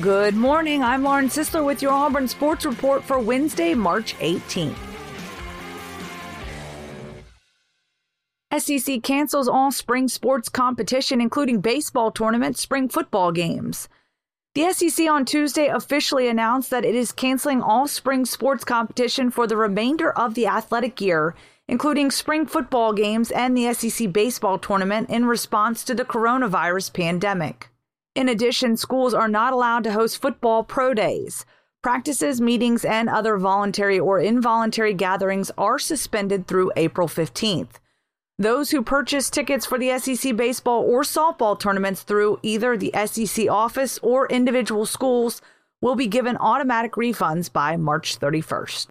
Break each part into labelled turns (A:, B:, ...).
A: Good morning. I'm Lauren Sisler with your Auburn Sports Report for Wednesday, March 18th. SEC cancels all spring sports competition, including baseball tournaments, spring football games. The SEC on Tuesday officially announced that it is canceling all spring sports competition for the remainder of the athletic year, including spring football games and the SEC baseball tournament, in response to the coronavirus pandemic. In addition, schools are not allowed to host football pro days. Practices, meetings, and other voluntary or involuntary gatherings are suspended through April 15th. Those who purchase tickets for the SEC baseball or softball tournaments through either the SEC office or individual schools will be given automatic refunds by March 31st.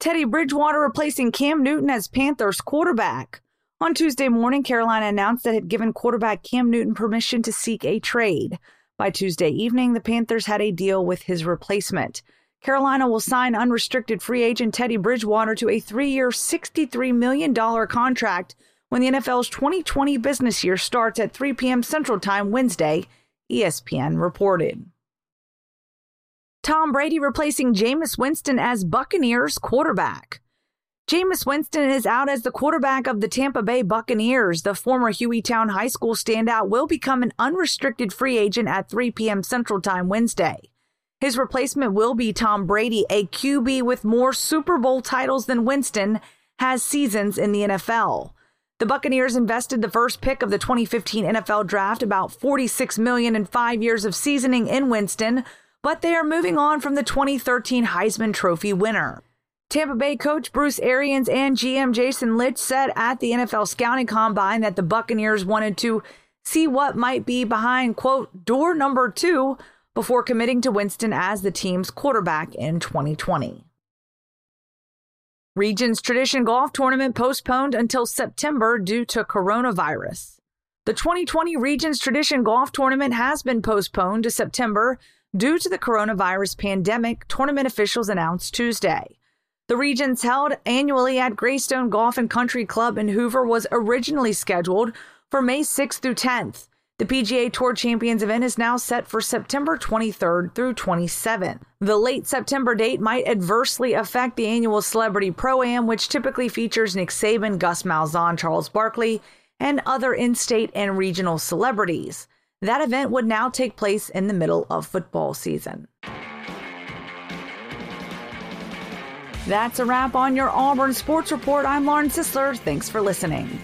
A: Teddy Bridgewater replacing Cam Newton as Panthers quarterback. On Tuesday morning, Carolina announced that it had given quarterback Cam Newton permission to seek a trade. By Tuesday evening, the Panthers had a deal with his replacement. Carolina will sign unrestricted free agent Teddy Bridgewater to a three year, $63 million contract when the NFL's 2020 business year starts at 3 p.m. Central Time Wednesday, ESPN reported. Tom Brady replacing Jameis Winston as Buccaneers quarterback. Jameis Winston is out as the quarterback of the Tampa Bay Buccaneers. The former Hueytown High School standout will become an unrestricted free agent at 3 p.m. Central Time Wednesday. His replacement will be Tom Brady, a QB with more Super Bowl titles than Winston has seasons in the NFL. The Buccaneers invested the first pick of the 2015 NFL draft, about 46 million in 5 years of seasoning in Winston, but they are moving on from the 2013 Heisman Trophy winner. Tampa Bay coach Bruce Arians and GM Jason Licht said at the NFL scouting combine that the Buccaneers wanted to see what might be behind, quote, door number two before committing to Winston as the team's quarterback in 2020. Regions Tradition Golf Tournament postponed until September due to coronavirus. The 2020 Regions Tradition Golf Tournament has been postponed to September due to the coronavirus pandemic, tournament officials announced Tuesday. The Regions held annually at Greystone Golf and Country Club in Hoover was originally scheduled for May 6th through 10th. The PGA Tour Champions event is now set for September 23rd through 27th. The late September date might adversely affect the annual Celebrity Pro Am, which typically features Nick Saban, Gus Malzahn, Charles Barkley, and other in state and regional celebrities. That event would now take place in the middle of football season. That's a wrap on your Auburn Sports Report. I'm Lauren Sisler. Thanks for listening.